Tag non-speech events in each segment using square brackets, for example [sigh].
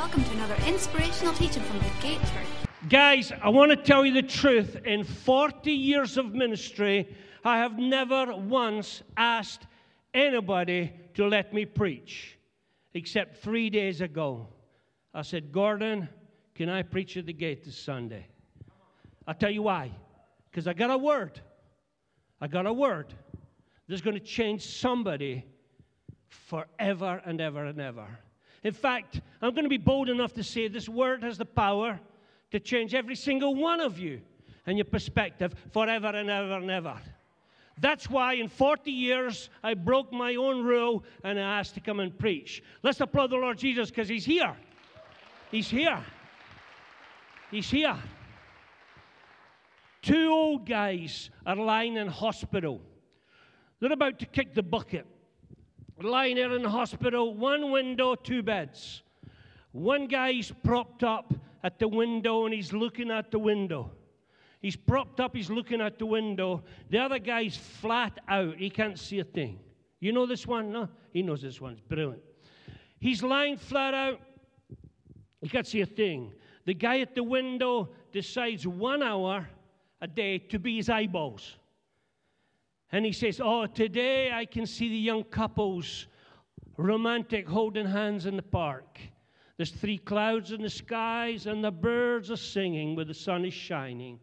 Welcome to another inspirational teaching from the Gate Church. Guys, I want to tell you the truth. In 40 years of ministry, I have never once asked anybody to let me preach, except three days ago. I said, Gordon, can I preach at the gate this Sunday? I'll tell you why. Because I got a word. I got a word that's going to change somebody forever and ever and ever. In fact, I'm going to be bold enough to say this word has the power to change every single one of you and your perspective forever and ever and ever. That's why in 40 years I broke my own rule and I asked to come and preach. Let's applaud the Lord Jesus because He's here. He's here. He's here. Two old guys are lying in hospital. They're about to kick the bucket lying there in the hospital, one window, two beds. One guy's propped up at the window and he's looking at the window. He's propped up, he's looking at the window. The other guy's flat out, he can't see a thing. You know this one? No? He knows this one's brilliant. He's lying flat out, he can't see a thing. The guy at the window decides one hour a day to be his eyeballs. And he says, Oh, today I can see the young couples romantic holding hands in the park. There's three clouds in the skies, and the birds are singing where the sun is shining.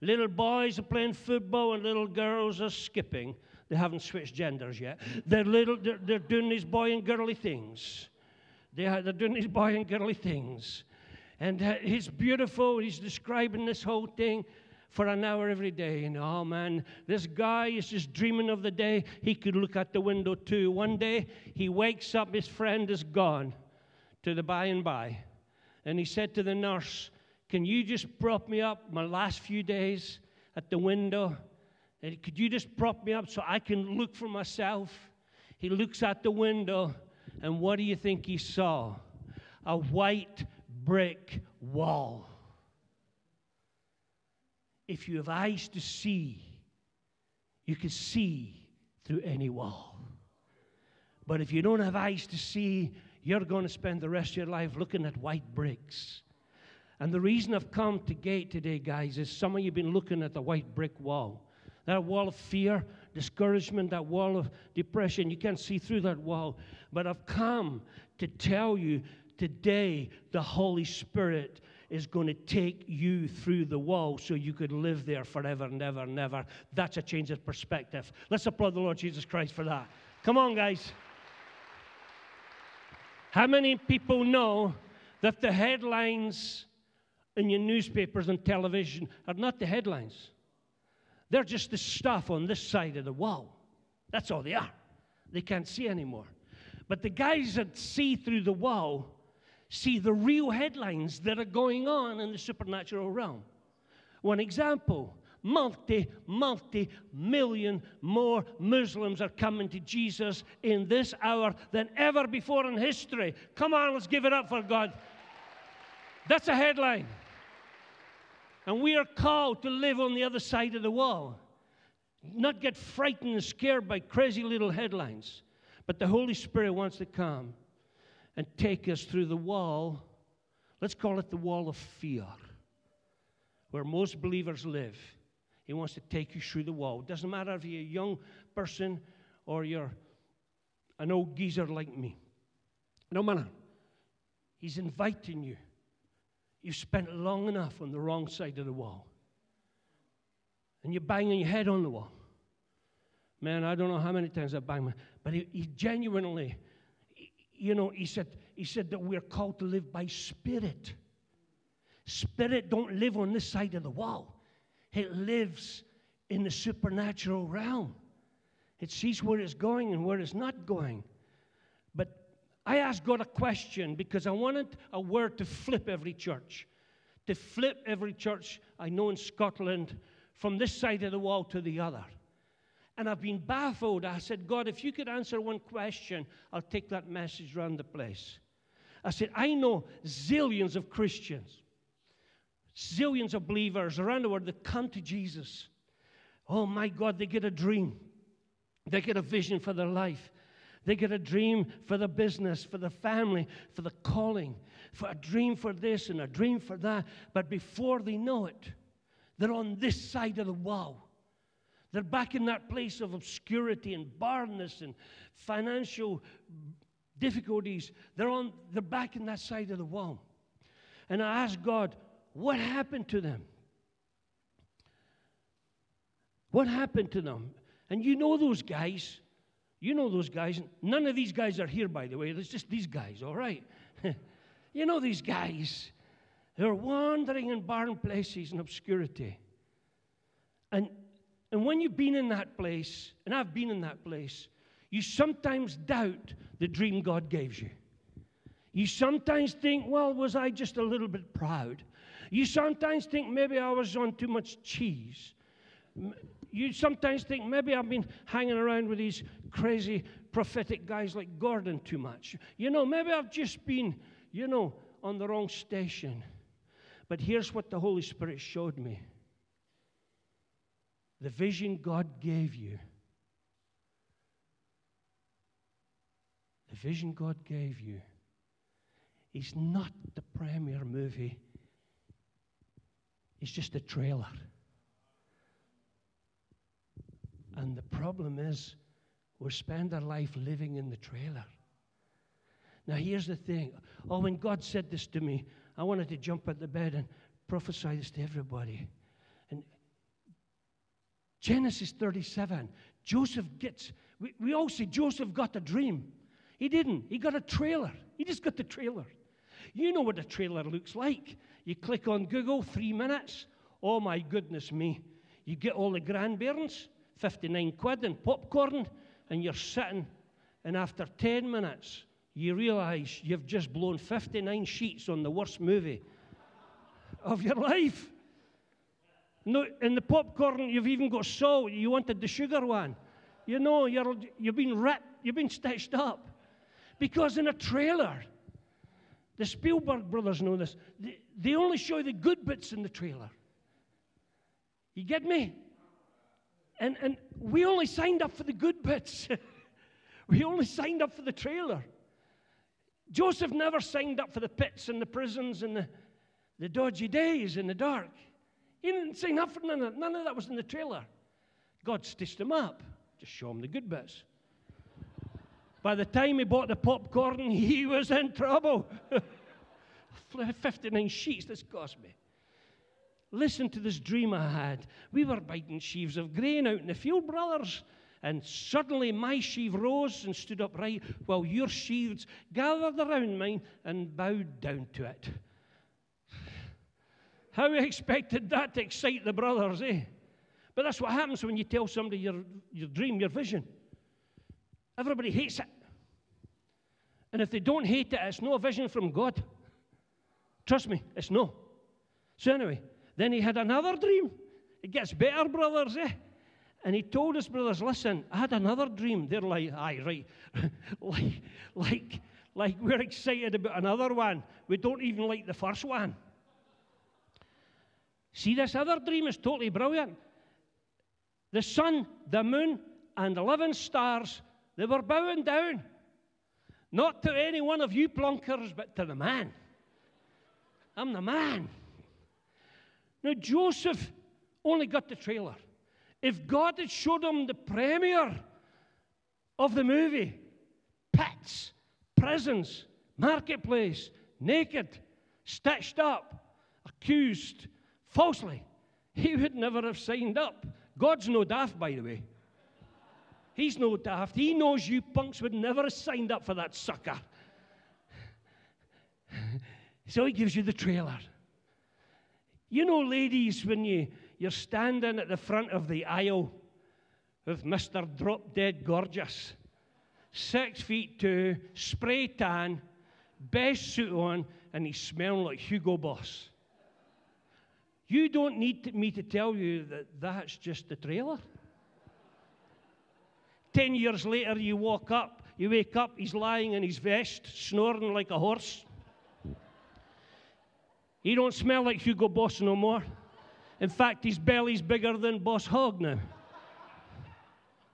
Little boys are playing football, and little girls are skipping. They haven't switched genders yet. They're, little, they're, they're doing these boy and girly things. They are, they're doing these boy and girly things. And uh, he's beautiful. He's describing this whole thing for an hour every day. And oh man, this guy is just dreaming of the day he could look out the window too. One day he wakes up, his friend is gone to the by and by. And he said to the nurse, Can you just prop me up my last few days at the window? And could you just prop me up so I can look for myself? He looks out the window, and what do you think he saw? A white brick wall if you have eyes to see, you can see through any wall. But if you don't have eyes to see, you're going to spend the rest of your life looking at white bricks. And the reason I've come to Gate today, guys, is some of you have been looking at the white brick wall. That wall of fear, discouragement, that wall of depression. You can't see through that wall. But I've come to tell you today the Holy Spirit is going to take you through the wall so you could live there forever and ever and ever. That's a change of perspective. Let's applaud the Lord Jesus Christ for that. Come on, guys. How many people know that the headlines in your newspapers and television are not the headlines? They're just the stuff on this side of the wall. That's all they are. They can't see anymore. But the guys that see through the wall see the real headlines that are going on in the supernatural realm. One example multi, multi million more Muslims are coming to Jesus in this hour than ever before in history. Come on, let's give it up for God. That's a headline. And we are called to live on the other side of the wall, not get frightened and scared by crazy little headlines. But the Holy Spirit wants to come and take us through the wall. Let's call it the wall of fear, where most believers live. He wants to take you through the wall. It doesn't matter if you're a young person or you're an old geezer like me. No matter. He's inviting you. You've spent long enough on the wrong side of the wall. And you're banging your head on the wall. Man, I don't know how many times I've banged my but he, he genuinely you know, he said, he said that we're called to live by spirit. Spirit don't live on this side of the wall. It lives in the supernatural realm. It sees where it's going and where it's not going. But I asked God a question because I wanted a word to flip every church. To flip every church I know in Scotland from this side of the wall to the other. And I've been baffled. I said, God, if you could answer one question, I'll take that message around the place. I said, I know zillions of Christians, zillions of believers around the world that come to Jesus. Oh my God, they get a dream, they get a vision for their life. They get a dream for the business, for the family, for the calling, for a dream for this and a dream for that. But before they know it, they're on this side of the wall. They're back in that place of obscurity and barrenness and financial difficulties. They're, on, they're back in that side of the wall. And I asked God, what happened to them? What happened to them? And you know those guys. You know those guys. None of these guys are here, by the way. It's just these guys, all right? [laughs] you know these guys. They're wandering in barren places and obscurity. And, and when you've been in that place, and I've been in that place, you sometimes doubt the dream God gave you. You sometimes think, well, was I just a little bit proud? You sometimes think maybe I was on too much cheese. You sometimes think maybe I've been hanging around with these crazy prophetic guys like Gordon too much. You know, maybe I've just been, you know, on the wrong station. But here's what the Holy Spirit showed me the vision God gave you. The vision God gave you is not the premiere movie, it's just a trailer. And the problem is, we spend our life living in the trailer. Now, here's the thing. Oh, when God said this to me, I wanted to jump out the bed and prophesy this to everybody. Genesis 37, Joseph gets, we, we all say Joseph got a dream. He didn't. He got a trailer. He just got the trailer. You know what a trailer looks like. You click on Google, three minutes. Oh my goodness me. You get all the grandparents, 59 quid and popcorn, and you're sitting, and after 10 minutes, you realize you've just blown 59 sheets on the worst movie of your [laughs] life. No, in the popcorn, you've even got salt. You wanted the sugar one. You know, you're, you've been ripped, you've been stitched up. Because in a trailer, the Spielberg brothers know this, they, they only show the good bits in the trailer. You get me? And, and we only signed up for the good bits. [laughs] we only signed up for the trailer. Joseph never signed up for the pits and the prisons and the, the dodgy days in the dark. He didn't for none of that. None of that was in the trailer. God stitched him up. Just show him the good bits. By the time he bought the popcorn, [laughs] he was in trouble. [laughs] 59 sheets, this cost me. Listen to this dream I had. We were biting sheaves of grain out in the field, brothers. And suddenly my sheaf rose and stood upright, while your sheaves gathered around mine and bowed down to it. How expected that to excite the brothers, eh? But that's what happens when you tell somebody your, your dream, your vision. Everybody hates it. And if they don't hate it, it's no vision from God. Trust me, it's no. So, anyway, then he had another dream. It gets better, brothers, eh? And he told his brothers, listen, I had another dream. They're like, aye, right. [laughs] like, like, like we're excited about another one. We don't even like the first one. See, this other dream is totally brilliant. The sun, the moon, and the 11 stars, they were bowing down. Not to any one of you plunkers, but to the man. I'm the man. Now, Joseph only got the trailer. If God had showed him the premiere of the movie, pits, prisons, marketplace, naked, stitched up, accused falsely, he would never have signed up. God's no daft, by the way. He's no daft. He knows you punks would never have signed up for that sucker. so he gives you the trailer. You know, ladies, when you, you're standing at the front of the aisle with Mr. Drop Dead Gorgeous, six feet two, spray tan, best suit on, and he's smelling like Hugo Boss. You don't need me to tell you that that's just the trailer. Ten years later, you walk up, you wake up, he's lying in his vest, snoring like a horse. He don't smell like Hugo Boss no more. In fact, his belly's bigger than Boss Hogg now.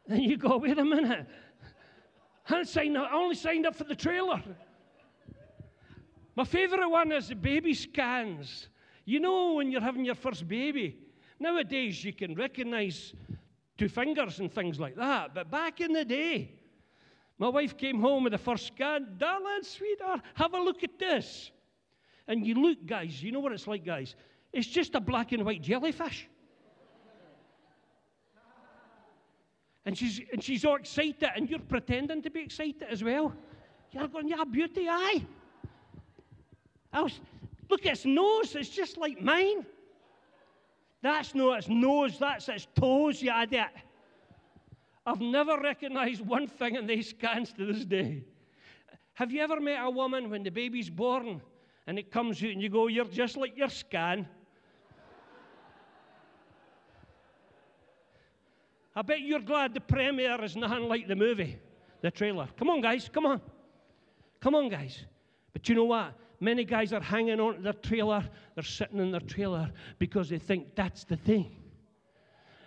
And you go, wait a minute. I, signed up, I only signed up for the trailer. My favourite one is the baby scans. You know, when you're having your first baby, nowadays you can recognize two fingers and things like that. But back in the day, my wife came home with the first scan. Darling, sweetheart, have a look at this. And you look, guys, you know what it's like, guys? It's just a black and white jellyfish. And she's, and she's all excited, and you're pretending to be excited as well. You're going, yeah, beauty, aye. I was, look its nose, it's just like mine. That's not its nose, that's its toes, you idiot. I've never recognized one thing in these scans to this day. Have you ever met a woman when the baby's born and it comes out and you go, You're just like your scan? I bet you're glad the premiere is nothing like the movie, the trailer. Come on, guys, come on. Come on, guys. But you know what? Many guys are hanging on to their trailer, they're sitting in their trailer because they think that's the thing.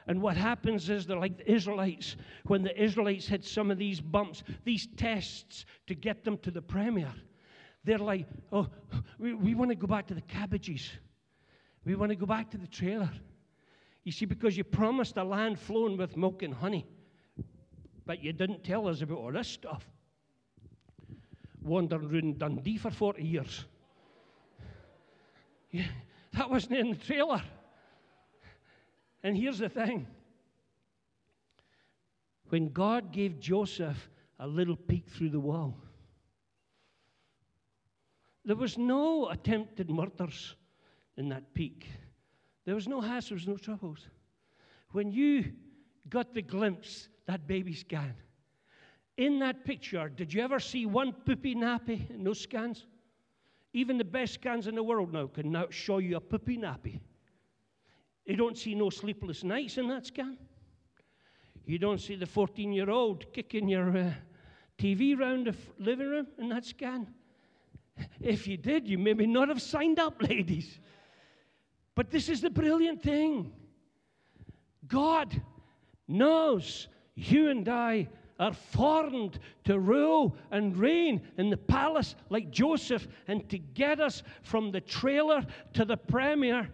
And what happens is they're like the Israelites. When the Israelites had some of these bumps, these tests to get them to the premier, they're like, oh, we, we want to go back to the cabbages. We want to go back to the trailer. You see, because you promised a land flowing with milk and honey, but you didn't tell us about all this stuff. Wandering around Dundee for 40 years. Yeah, that wasn't in the trailer. And here's the thing when God gave Joseph a little peek through the wall, there was no attempted murders in that peek. There was no hassles, no troubles. When you got the glimpse, that baby scan, in that picture, did you ever see one poopy nappy in those scans? Even the best scans in the world now can now show you a poopy nappy. You don't see no sleepless nights in that scan. You don't see the 14 year old kicking your uh, TV round the f- living room in that scan. If you did, you maybe not have signed up, [laughs] ladies. But this is the brilliant thing God knows you and I are formed to rule and reign in the palace like Joseph and to get us from the trailer to the premier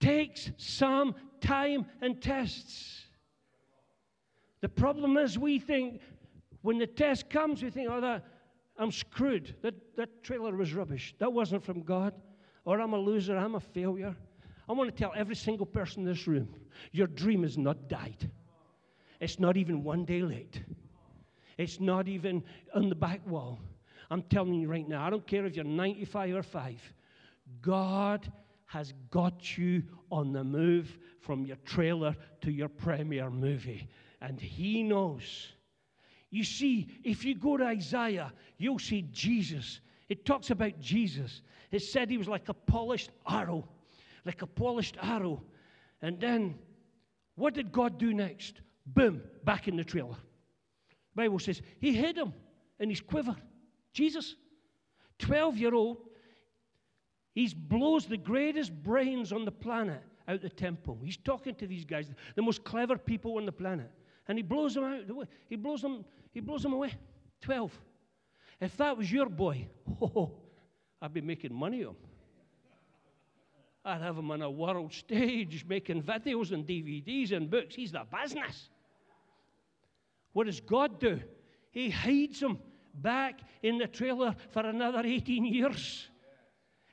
takes some time and tests. The problem is, we think when the test comes, we think, oh, that, I'm screwed. That, that trailer was rubbish. That wasn't from God. Or I'm a loser. I'm a failure. I want to tell every single person in this room your dream has not died. It's not even one day late. It's not even on the back wall. I'm telling you right now, I don't care if you're 95 or 5. God has got you on the move from your trailer to your premiere movie. And He knows. You see, if you go to Isaiah, you'll see Jesus. It talks about Jesus. It said he was like a polished arrow, like a polished arrow. And then, what did God do next? Boom, back in the trailer. Bible says he hid him in his quiver. Jesus, 12 year old, he blows the greatest brains on the planet out the temple. He's talking to these guys, the most clever people on the planet. And he blows them out. The way. He blows them, he blows them away. 12. If that was your boy, [laughs] oh, I'd be making money on him. I'd have him on a world stage making videos and DVDs and books. He's the business. What does God do? He hides him back in the trailer for another 18 years.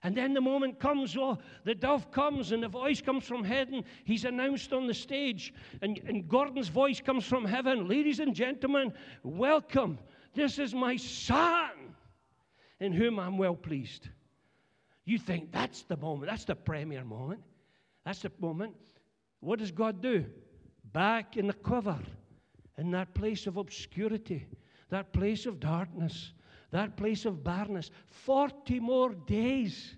And then the moment comes, oh, the dove comes and the voice comes from heaven. He's announced on the stage, and, and Gordon's voice comes from heaven. Ladies and gentlemen, welcome. This is my son in whom I'm well pleased. You think that's the moment, that's the premier moment. That's the moment. What does God do? Back in the quiver, in that place of obscurity, that place of darkness that place of barrenness. 40 more days.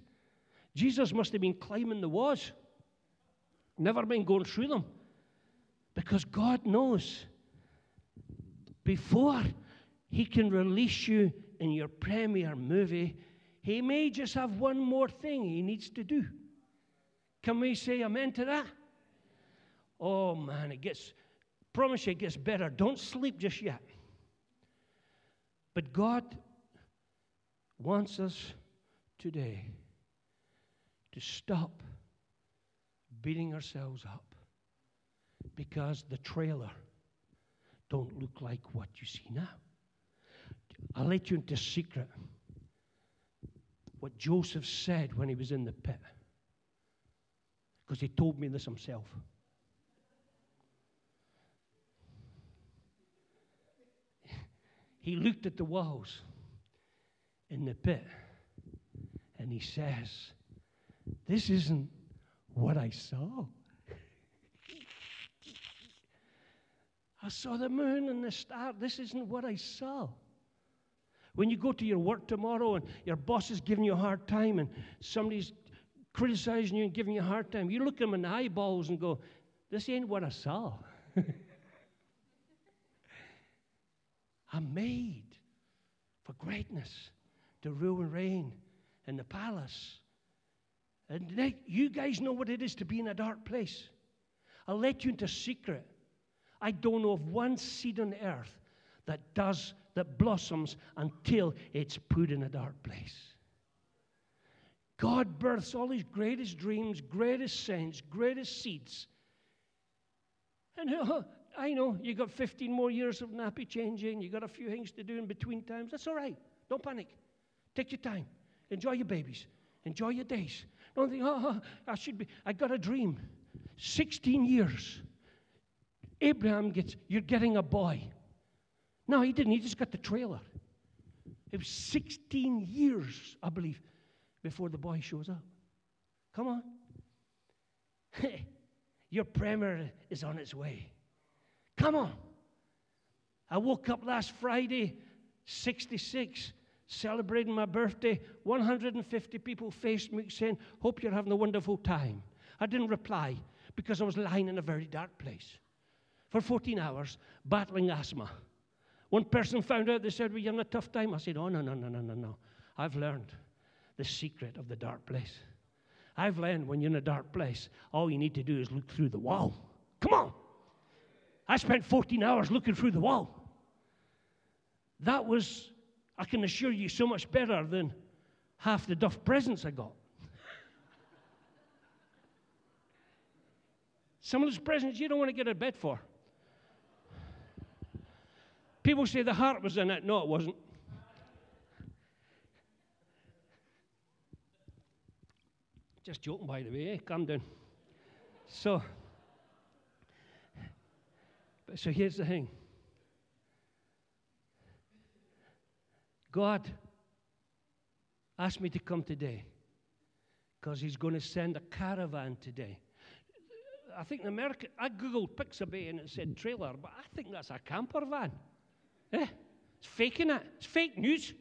Jesus must have been climbing the walls, never been going through them. Because God knows before He can release you in your premiere movie, He may just have one more thing He needs to do. Can we say amen to that? Oh man, it gets, promise you it gets better. Don't sleep just yet. But God wants us today to stop beating ourselves up because the trailer don't look like what you see now. I'll let you into secret. What Joseph said when he was in the pit. Because he told me this himself. He looked at the walls in the pit and he says, This isn't what I saw. [laughs] I saw the moon and the star. This isn't what I saw. When you go to your work tomorrow and your boss is giving you a hard time and somebody's criticizing you and giving you a hard time, you look at them in the eyeballs and go, This ain't what I saw. [laughs] I'm made for greatness, to rule and reign in the palace. And you guys know what it is to be in a dark place. I'll let you into secret. I don't know of one seed on earth that does, that blossoms until it's put in a dark place. God births all his greatest dreams, greatest sense, greatest seeds. And uh, [laughs] I know you got 15 more years of nappy changing, you got a few things to do in between times. That's all right. Don't panic. Take your time. Enjoy your babies. Enjoy your days. Don't think, oh, I should be. I got a dream. 16 years. Abraham gets, you're getting a boy. No, he didn't. He just got the trailer. It was 16 years, I believe, before the boy shows up. Come on. [laughs] Your premier is on its way. Come on. I woke up last Friday, 66, celebrating my birthday. 150 people Faced me saying, Hope you're having a wonderful time. I didn't reply because I was lying in a very dark place for 14 hours battling asthma. One person found out, they said, Were having a tough time? I said, Oh, no, no, no, no, no, no. I've learned the secret of the dark place. I've learned when you're in a dark place, all you need to do is look through the wall. Come on. I spent 14 hours looking through the wall. That was, I can assure you, so much better than half the Duff presents I got. Some of those presents you don't want to get of bed for. People say the heart was in it. No, it wasn't. Just joking, by the way. Eh? Calm down. So, so here's the thing God asked me to come today because He's going to send a caravan today. I think in America, I googled Pixabay and it said trailer, but I think that's a camper van. Eh? It's faking it. It's fake news.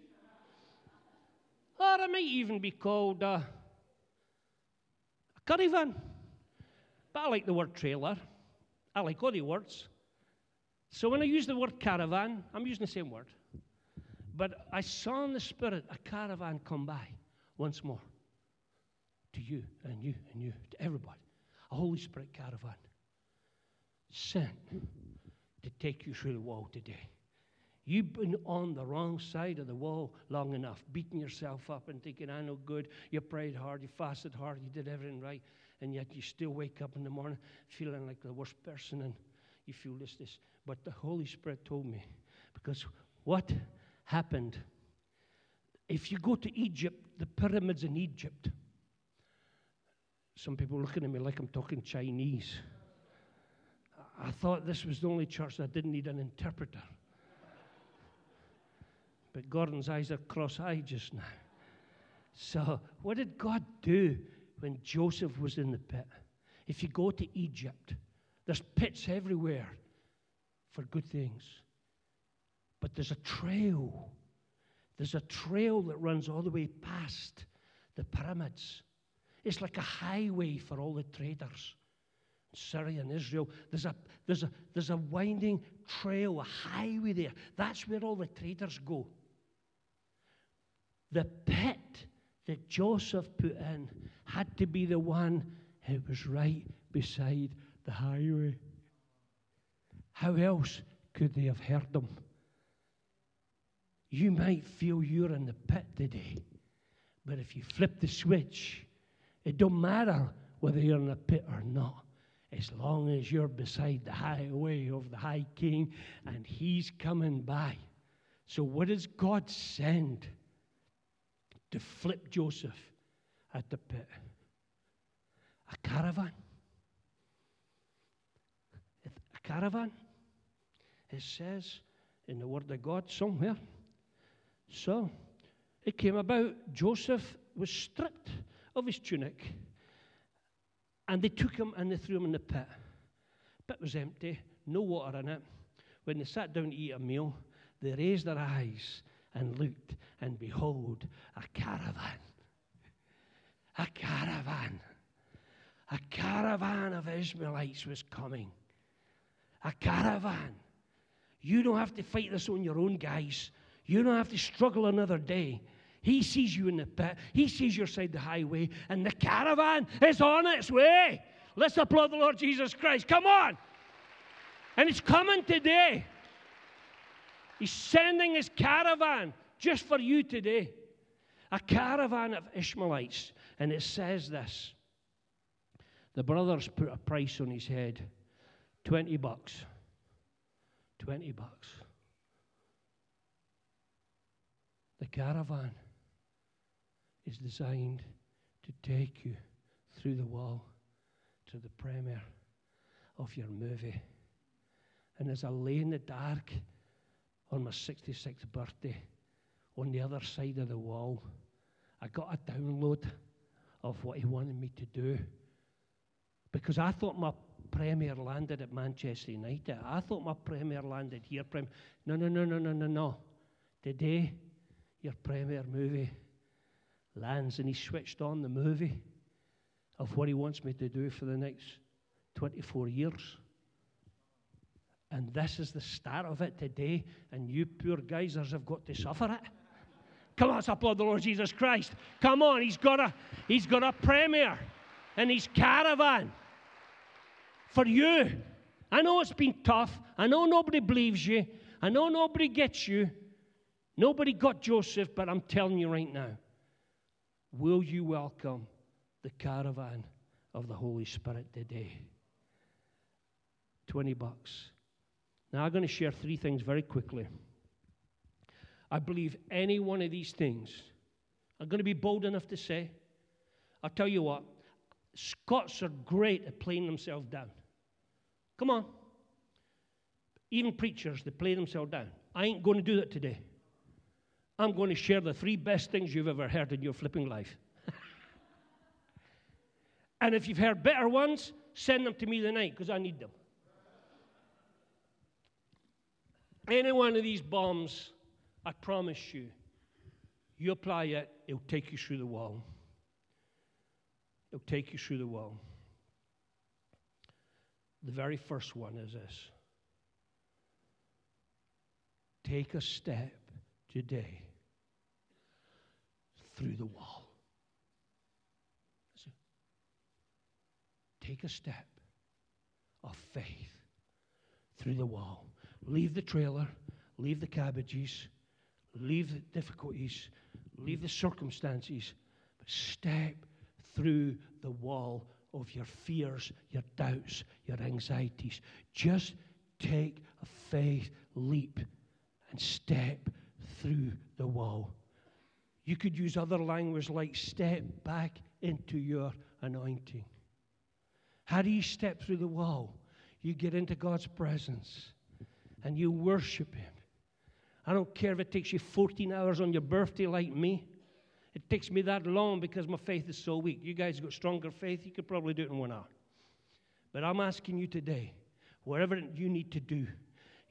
Or it might even be called uh, a curry van. But I like the word trailer. I like all the words. So when I use the word caravan, I'm using the same word. But I saw in the Spirit a caravan come by once more to you and you and you, to everybody. A Holy Spirit caravan sent to take you through the wall today. You've been on the wrong side of the wall long enough, beating yourself up and thinking, I know good. You prayed hard, you fasted hard, you did everything right, and yet you still wake up in the morning feeling like the worst person and you feel this, this. But the Holy Spirit told me because what happened, if you go to Egypt, the pyramids in Egypt, some people looking at me like I'm talking Chinese. I thought this was the only church that didn't need an interpreter. But Gordon's eyes are cross eyed just now. So, what did God do when Joseph was in the pit? If you go to Egypt, there's pits everywhere for good things. But there's a trail. There's a trail that runs all the way past the pyramids. It's like a highway for all the traders. In Syria and Israel, there's a, there's, a, there's a winding trail, a highway there. That's where all the traders go. The pit that Joseph put in had to be the one that was right beside the highway. How else could they have heard them? You might feel you're in the pit today, but if you flip the switch, it don't matter whether you're in a pit or not. As long as you're beside the highway of the High King and He's coming by. So, what does God send to flip Joseph at the pit? A caravan. A caravan. It says in the Word of God somewhere. So, it came about, Joseph was stripped of his tunic, and they took him and they threw him in the pit. The pit was empty, no water in it. When they sat down to eat a meal, they raised their eyes and looked, and behold, a caravan. A caravan. A caravan of Ishmaelites was coming. A caravan. You don't have to fight this on your own, guys. You don't have to struggle another day. He sees you in the pit. He sees you side the highway, and the caravan is on its way. Let's applaud the Lord Jesus Christ. Come on. And it's coming today. He's sending his caravan just for you today. A caravan of Ishmaelites. And it says this the brothers put a price on his head 20 bucks. 20 bucks. The caravan is designed to take you through the wall to the premiere of your movie. And as I lay in the dark on my 66th birthday, on the other side of the wall, I got a download of what he wanted me to do. Because I thought my premiere landed at Manchester United. I thought my premiere landed here. Prem- No, no, no, no, no, no, no. Today, your premiere movie lands and he switched on the movie of what he wants me to do for the next 24 years. And this is the start of it today, and you poor geezers have got to suffer it. Come on, let's applaud the Lord Jesus Christ. Come on, he's got a he's got a premiere and his caravan for you. I know it's been tough. I know nobody believes you. I know nobody gets you. Nobody got Joseph, but I'm telling you right now will you welcome the caravan of the Holy Spirit today? 20 bucks. Now, I'm going to share three things very quickly. I believe any one of these things, I'm going to be bold enough to say, I'll tell you what, Scots are great at playing themselves down. Come on. Even preachers, they play themselves down. I ain't going to do that today. I'm going to share the three best things you've ever heard in your flipping life. [laughs] and if you've heard better ones, send them to me tonight because I need them. Any one of these bombs, I promise you, you apply it, it'll take you through the wall. It'll take you through the wall. The very first one is this take a step today through the wall. Take a step of faith through the wall. Leave the trailer, leave the cabbages, leave the difficulties, leave the circumstances, but step through the wall of your fears, your doubts, your anxieties. Just take a faith leap and step through the wall. You could use other language like step back into your anointing. How do you step through the wall? You get into God's presence and you worship Him. I don't care if it takes you 14 hours on your birthday like me. It takes me that long because my faith is so weak. You guys got stronger faith, you could probably do it in one hour. But I'm asking you today, whatever you need to do,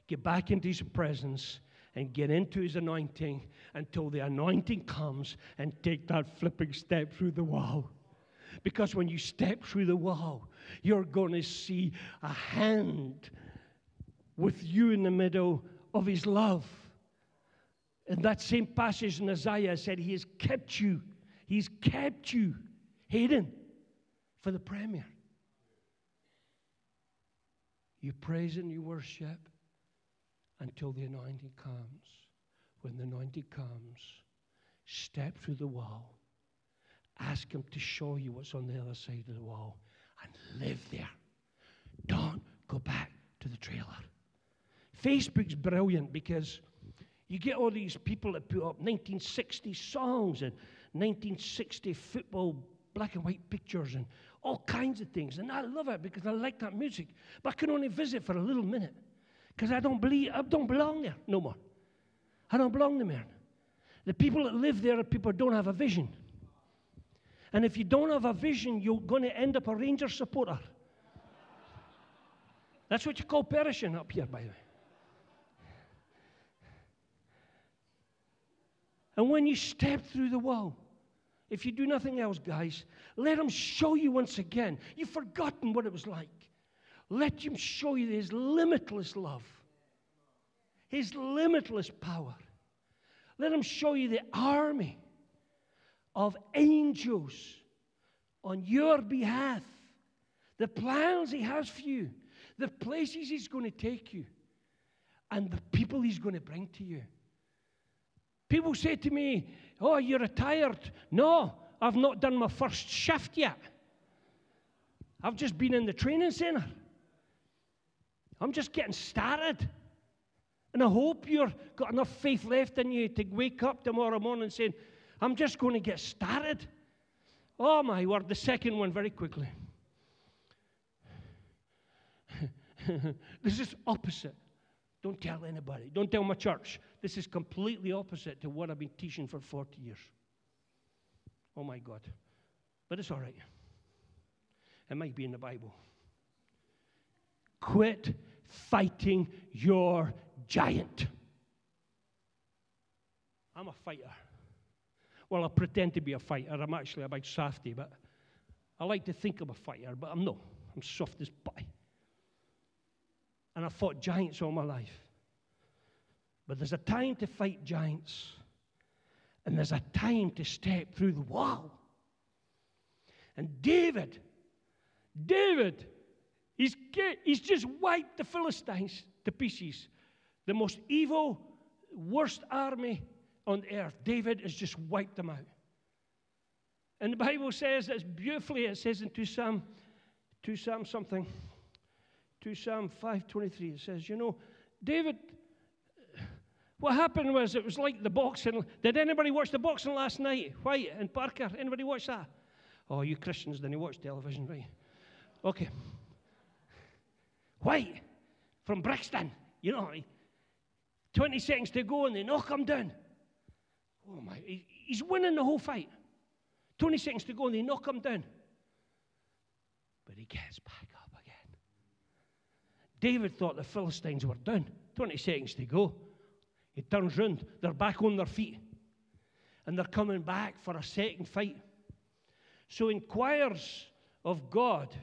get back into His presence and get into his anointing until the anointing comes and take that flipping step through the wall. Because when you step through the wall, you're going to see a hand with you in the middle of his love. In that same passage in Isaiah said, He has kept you. He's kept you hidden for the premiere. You praise and you worship until the anointing comes. when the anointing comes, step through the wall. Ask Him to show you what's on the other side of the wall and live there. Don't go back to the trailer. Facebook's brilliant because you get all these people that put up 1960 songs and 1960 football black and white pictures and all kinds of things. And I love it because I like that music. But I can only visit for a little minute because I don't believe I don't belong there no more. I don't belong there. The people that live there are people don't have a vision. And if you don't have a vision, you're going to end up a Ranger supporter. That's what you call perishing up here, by the way. And when you step through the wall, if you do nothing else, guys, let him show you once again. You've forgotten what it was like. Let him show you his limitless love, his limitless power. Let him show you the army of angels on your behalf, the plans he has for you, the places he's going to take you, and the people he's going to bring to you. People say to me, Oh, you're retired. No, I've not done my first shift yet. I've just been in the training center. I'm just getting started. And I hope you've got enough faith left in you to wake up tomorrow morning saying, I'm just going to get started. Oh, my word, the second one very quickly. [laughs] this is opposite. Don't tell anybody. Don't tell my church. This is completely opposite to what I've been teaching for 40 years. Oh my God. But it's all right. It might be in the Bible. Quit fighting your giant. I'm a fighter. Well, I pretend to be a fighter. I'm actually a big softy, but I like to think I'm a fighter, but I'm not. I'm soft as pie. And I fought giants all my life. But there's a time to fight giants, and there's a time to step through the wall. And David, David, he's, he's just wiped the Philistines to pieces. The most evil, worst army on earth. David has just wiped them out. And the Bible says as beautifully, it says in 2 Psalm, 2 Psalm something. 2 Psalm 523, it says, you know, David, what happened was it was like the boxing. Did anybody watch the boxing last night? Whyte and Parker, anybody watch that? Oh, you Christians didn't watch television, right? Okay. Whyte from Brixton, you know, 20 seconds to go and they knock him down. Oh my, he's winning the whole fight. 20 seconds to go and they knock him down. But he gets back up. David thought the Philistines were down. 20 seconds to go. He turns round. They're back on their feet. And they're coming back for a second fight. So inquires of God.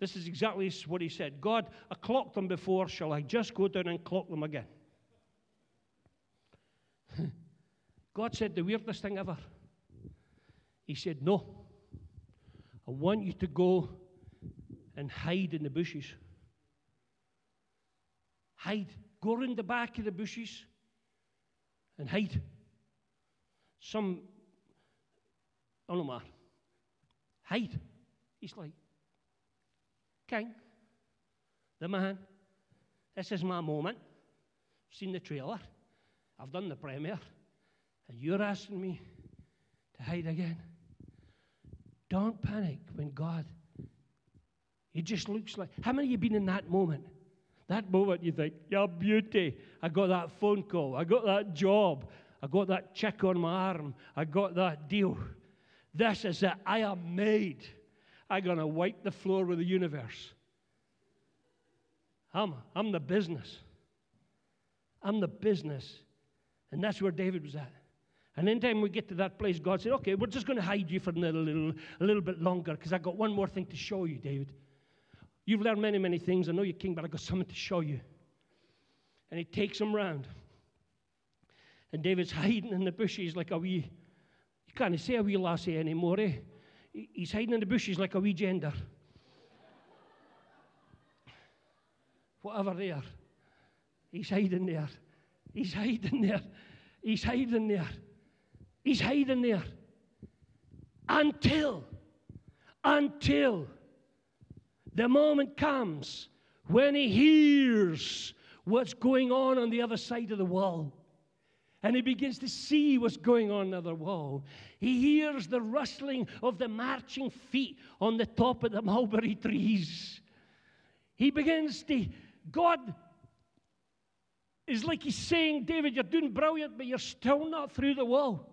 This is exactly what he said God, I clocked them before. Shall I just go down and clock them again? [laughs] God said the weirdest thing ever. He said, No. I want you to go and hide in the bushes. Hide. Go around the back of the bushes and hide. Some, no, man. Hide. He's like, King, the man, this is my moment. I've seen the trailer. I've done the premiere. And you're asking me to hide again. Don't panic when God, it just looks like, how many of you been in that moment? That moment you think, you're beauty. I got that phone call. I got that job. I got that check on my arm. I got that deal. This is it. I am made. I'm going to wipe the floor with the universe. I'm, I'm the business. I'm the business. And that's where David was at. And anytime we get to that place, God said, okay, we're just going to hide you for a little, little, a little bit longer because I've got one more thing to show you, David. You've learned many, many things. I know you're king, but I've got something to show you. And he takes him round. And David's hiding in the bushes like a wee, you can't say a wee lassie anymore, eh? He's hiding in the bushes like a wee gender. Whatever there. He's hiding there. He's hiding there. He's hiding there. He's hiding there. Until, until the moment comes when he hears what's going on on the other side of the wall. And he begins to see what's going on on the other wall. He hears the rustling of the marching feet on the top of the [laughs] mulberry trees. He begins to, God is like he's saying, David, you're doing brilliant, but you're still not through the wall.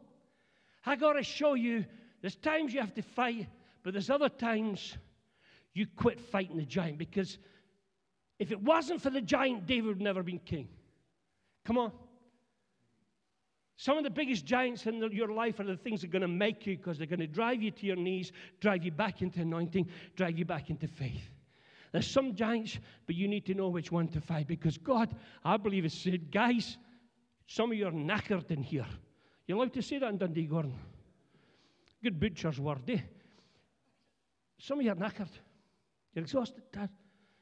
I got to show you, there's times you have to fight, but there's other times you quit fighting the giant because if it wasn't for the giant, David would never been king. Come on. Some of the biggest giants in the, your life are the things that are going to make you because they're going to drive you to your knees, drive you back into anointing, drive you back into faith. There's some giants, but you need to know which one to fight because God, I believe, has said, guys, some of you are knackered in here. You're allowed to say that in Dundee, Gordon. Good butcher's word, eh? Some of you are knackered. You're exhausted, Dad.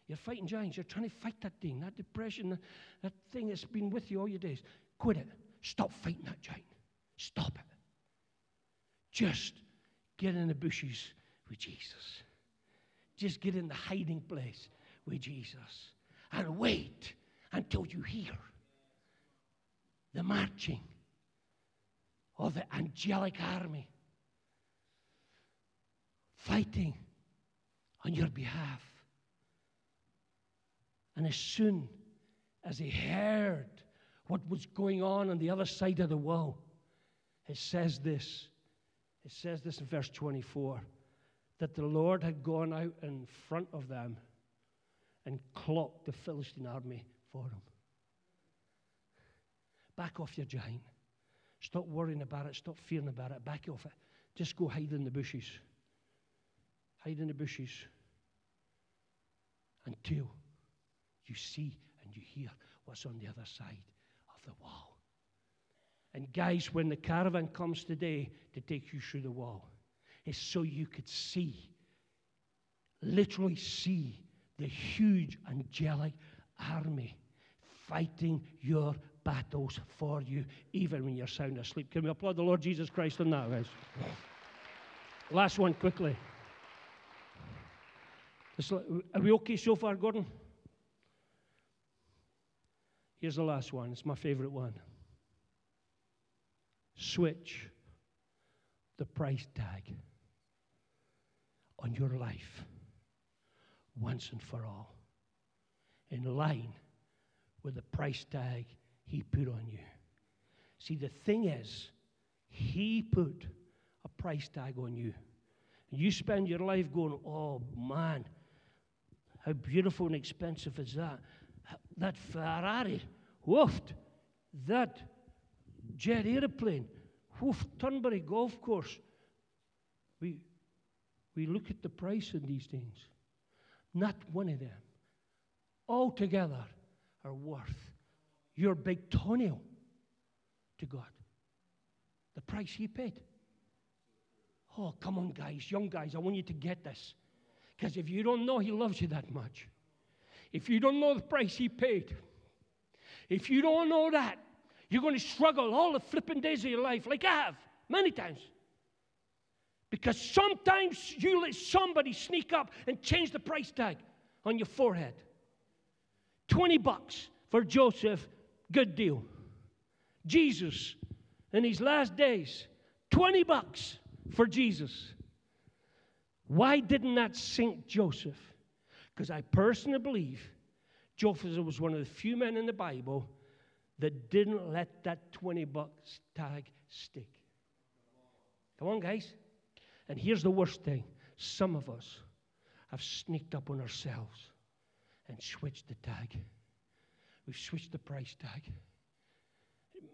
You're fighting giants. You're trying to fight that thing, that depression, that, that thing that's been with you all your days. Quit it. Stop fighting that giant. Stop it. Just get in the bushes with Jesus. Just get in the hiding place with Jesus and wait until you hear the marching of the angelic army fighting on your behalf. And as soon as he heard what was going on on the other side of the wall, it says this. It says this in verse 24 that the Lord had gone out in front of them and clocked the Philistine army for them. Back off your giant. Stop worrying about it. Stop fearing about it. Back off it. Just go hide in the bushes. Hide in the bushes until you see and you hear what's on the other side of the wall. And, guys, when the caravan comes today to take you through the wall, it's so you could see, literally see, the huge angelic army fighting your battles for you, even when you're sound asleep. Can we applaud the Lord Jesus Christ on that, guys? Last one, quickly. Are we okay so far, Gordon? Here's the last one. It's my favorite one. Switch the price tag on your life once and for all, in line with the price tag He put on you. See, the thing is, He put a price tag on you. You spend your life going, oh man, how beautiful and expensive is that? That Ferrari, woofed, that jet airplane, woof, Turnberry golf course. We, we look at the price of these things. Not one of them altogether are worth your big toenail to God. The price He paid. Oh, come on, guys, young guys, I want you to get this. Because if you don't know He loves you that much, if you don't know the price He paid, if you don't know that, you're going to struggle all the flipping days of your life, like I have many times. Because sometimes you let somebody sneak up and change the price tag on your forehead. 20 bucks for Joseph, good deal. Jesus, in his last days, 20 bucks for Jesus. Why didn't that sink Joseph? Because I personally believe Joseph was one of the few men in the Bible that didn't let that 20 bucks tag stick. Come on, guys. And here's the worst thing some of us have sneaked up on ourselves and switched the tag. We've switched the price tag.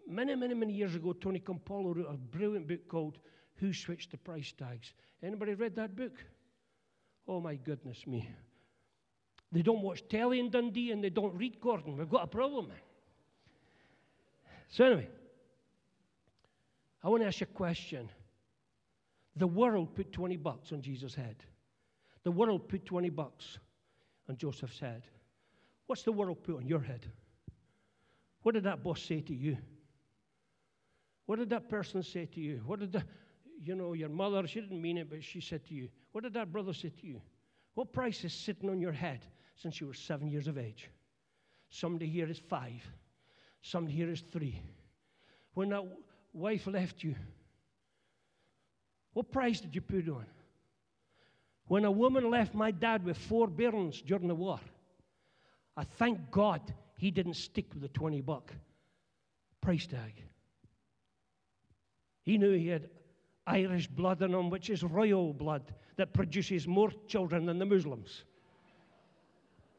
Many, many, many years ago, Tony Campolo wrote a brilliant book called Who Switched the Price Tags. Anybody read that book? Oh my goodness me. They don't watch telly in Dundee and they don't read Gordon. We've got a problem. So, anyway, I want to ask you a question. The world put 20 bucks on Jesus' head. The world put 20 bucks on Joseph's head. What's the world put on your head? What did that boss say to you? What did that person say to you? What did the, you know, your mother, she didn't mean it, but she said to you, what did that brother say to you? What price is sitting on your head since you were seven years of age? Somebody here is five. Somebody here is three. When that wife left you, what price did you put on? When a woman left my dad with four bairns during the war, I thank God he didn't stick with the 20 buck price tag. He knew he had Irish blood in him, which is royal blood that produces more children than the Muslims.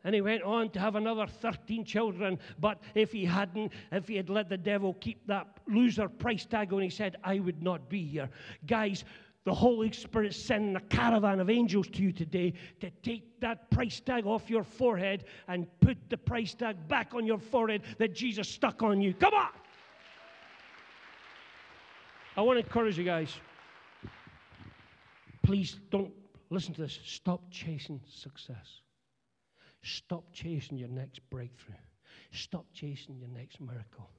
And he went on to have another 13 children. But if he hadn't, if he had let the devil keep that loser price tag on, he said, I would not be here. Guys, the Holy Spirit sending a caravan of angels to you today to take that price tag off your forehead and put the price tag back on your forehead that Jesus stuck on you. Come on! I want to encourage you guys. Please don't listen to this. Stop chasing success. Stop chasing your next breakthrough. Stop chasing your next miracle.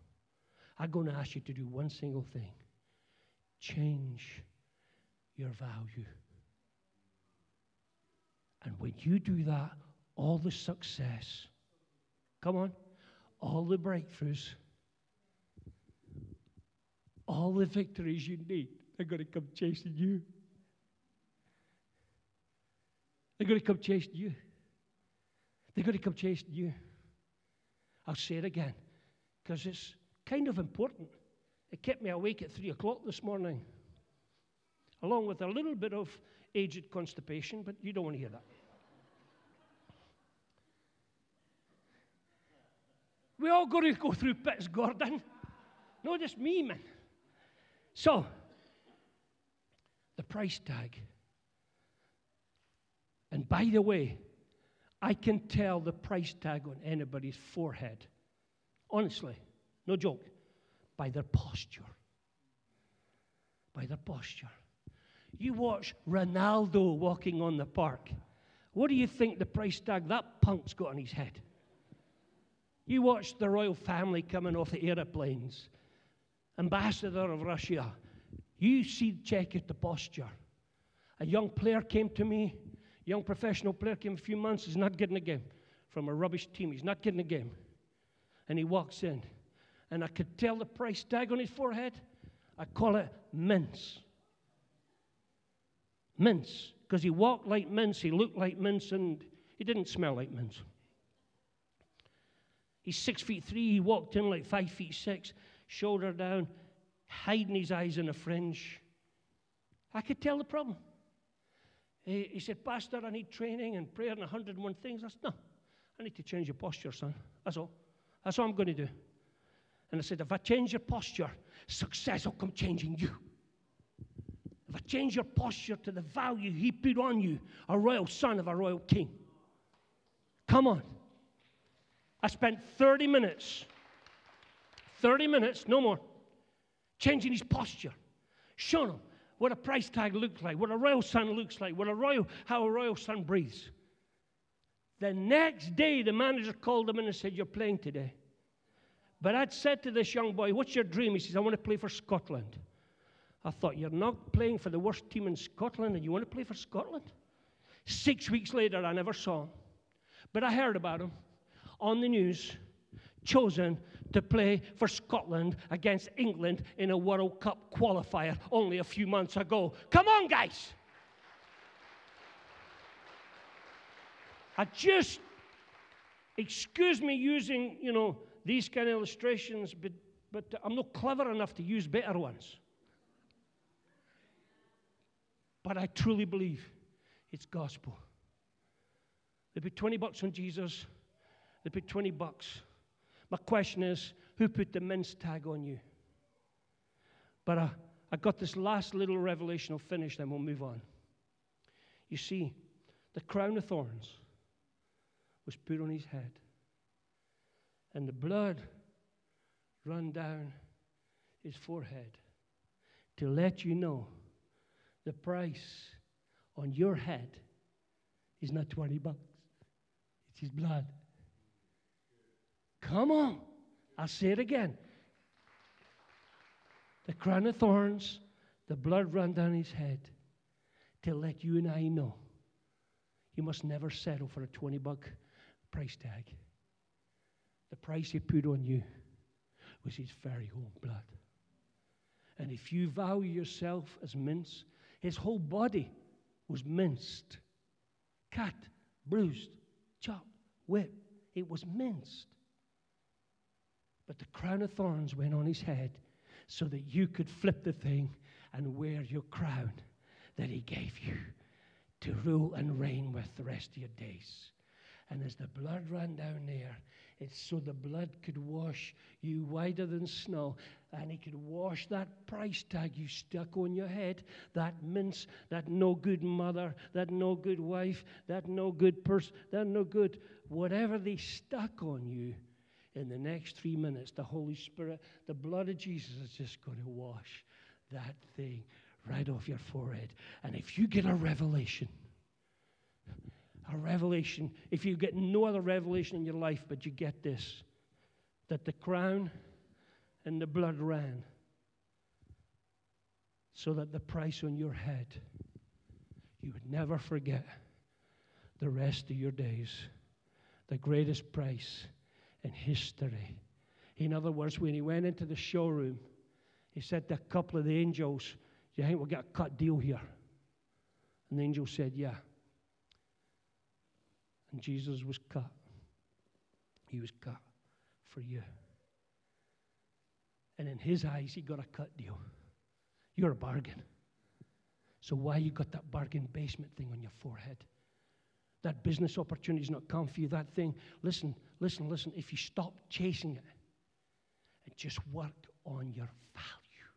I'm going to ask you to do one single thing change your value. And when you do that, all the success, come on, all the breakthroughs, all the victories you need, they're going to come chasing you. They're going to come chasing you. They're going to come chasing you. I'll say it again because it's kind of important. It kept me awake at three o'clock this morning along with a little bit of aged constipation, but you don't want to hear that. We all got to go through pits, Gordon. Not just me, man. So, the price tag. And by the way, I can tell the price tag on anybody's forehead. Honestly, no joke. By their posture. By their posture. You watch Ronaldo walking on the park. What do you think the price tag that punk's got on his head? You watch the royal family coming off the aeroplanes, ambassador of Russia. You see, check out the posture. A young player came to me, young professional player came a few months, he's not getting a game from a rubbish team. He's not getting a game. And he walks in, and I could tell the price tag on his forehead. I call it mince mince because he walked like mince, he looked like mince, and he didn't smell like mince. He's six feet three, he walked in like five feet six, shoulder down, hiding his eyes in a fringe. I could tell the problem. He, he said, Pastor, I need training and prayer and 101 things. I said, No, I need to change your posture, son. That's all. That's all I'm going to do. And I said, If I change your posture, success will come changing you. If I change your posture to the value He put on you, a royal son of a royal king. Come on. I spent 30 minutes, 30 minutes, no more, changing his posture, showing him what a price tag looks like, what a royal son looks like, what a royal, how a royal son breathes. The next day, the manager called him in and said, You're playing today. But I'd said to this young boy, What's your dream? He says, I want to play for Scotland. I thought, You're not playing for the worst team in Scotland and you want to play for Scotland? Six weeks later, I never saw him. But I heard about him on the news, chosen to play for Scotland against England in a World Cup qualifier only a few months ago. Come on, guys! I just, excuse me using, you know, these kind of illustrations, but, but I'm not clever enough to use better ones. But I truly believe it's gospel. They put 20 bucks on Jesus, they put 20 bucks. My question is who put the mince tag on you? But I, I got this last little revelation. I'll finish, then we'll move on. You see, the crown of thorns was put on his head, and the blood run down his forehead to let you know the price on your head is not 20 bucks, it's his blood. Come on. I'll say it again. the crown of thorns, the blood run down his head to let you and I know you must never settle for a 20 buck price tag. The price he put on you was his very own blood. And if you value yourself as mince, his whole body was minced, cut, bruised, chopped, whipped. It was minced. But the crown of thorns went on his head so that you could flip the thing and wear your crown that he gave you to rule and reign with the rest of your days. And as the blood ran down there, it's so the blood could wash you whiter than snow, and he could wash that price tag you stuck on your head, that mince, that no good mother, that no good wife, that no good person, that no good, whatever they stuck on you. In the next three minutes, the Holy Spirit, the blood of Jesus is just going to wash that thing right off your forehead. And if you get a revelation, a revelation, if you get no other revelation in your life, but you get this that the crown and the blood ran so that the price on your head, you would never forget the rest of your days. The greatest price in history. In other words, when he went into the showroom, he said to a couple of the angels, Do you think we'll get a cut deal here? And the angel said, Yeah. And Jesus was cut. He was cut for you. And in his eyes, he got a cut deal. You're a bargain. So why you got that bargain basement thing on your forehead? That business opportunity's not come for you, that thing. Listen, listen, listen. If you stop chasing it and just work on your value,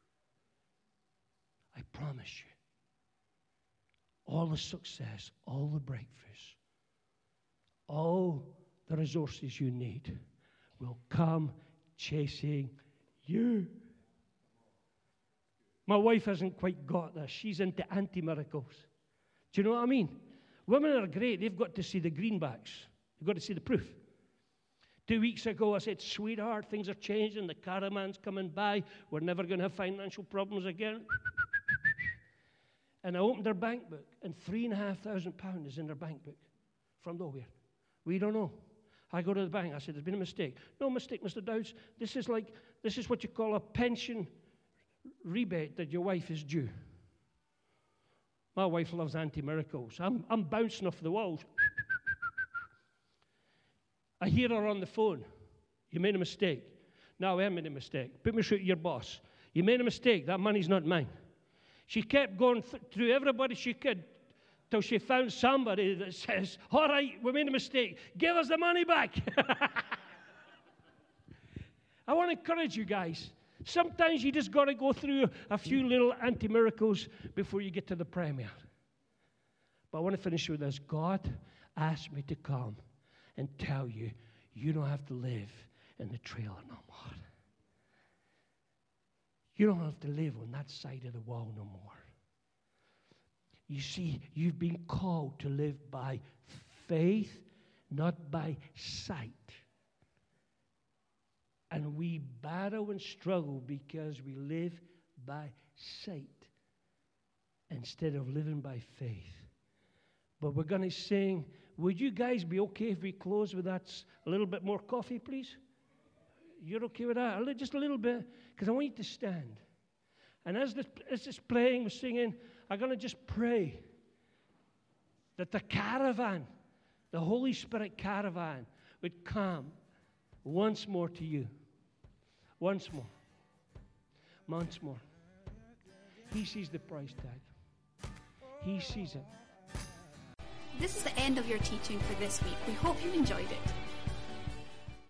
I promise you, all the success, all the breakthroughs, all the resources you need will come chasing you. My wife hasn't quite got this. She's into anti miracles. Do you know what I mean? Women are great. They've got to see the greenbacks, they've got to see the proof. Two weeks ago, I said, Sweetheart, things are changing. The caravan's coming by. We're never going to have financial problems again. and I opened their bank book, and three and a half thousand pounds is in their bank book from nowhere. We don't know. I go to the bank. I said, There's been a mistake. No mistake, Mr. Dowds. This is like, this is what you call a pension rebate that your wife is due. My wife loves anti miracles. I'm, I'm bouncing off the walls. I hear her on the phone. You made a mistake. No, I made a mistake. Put me through to your boss. You made a mistake. That money's not mine. She kept going th- through everybody she could till she found somebody that says, All right, we made a mistake. Give us the money back. [laughs] I want to encourage you guys. Sometimes you just got to go through a few little anti miracles before you get to the premier. But I want to finish with this God asked me to come and tell you, you don't have to live in the trailer no more. You don't have to live on that side of the wall no more. You see, you've been called to live by faith, not by sight. And we battle and struggle because we live by sight instead of living by faith. But we're going to sing. Would you guys be okay if we close with that a little bit more coffee, please? You're okay with that? Just a little bit, because I want you to stand. And as this, as this playing, we're singing, I'm going to just pray that the caravan, the Holy Spirit caravan, would come once more to you. Once more. Once more. He sees the price tag. He sees it. This is the end of your teaching for this week. We hope you enjoyed it.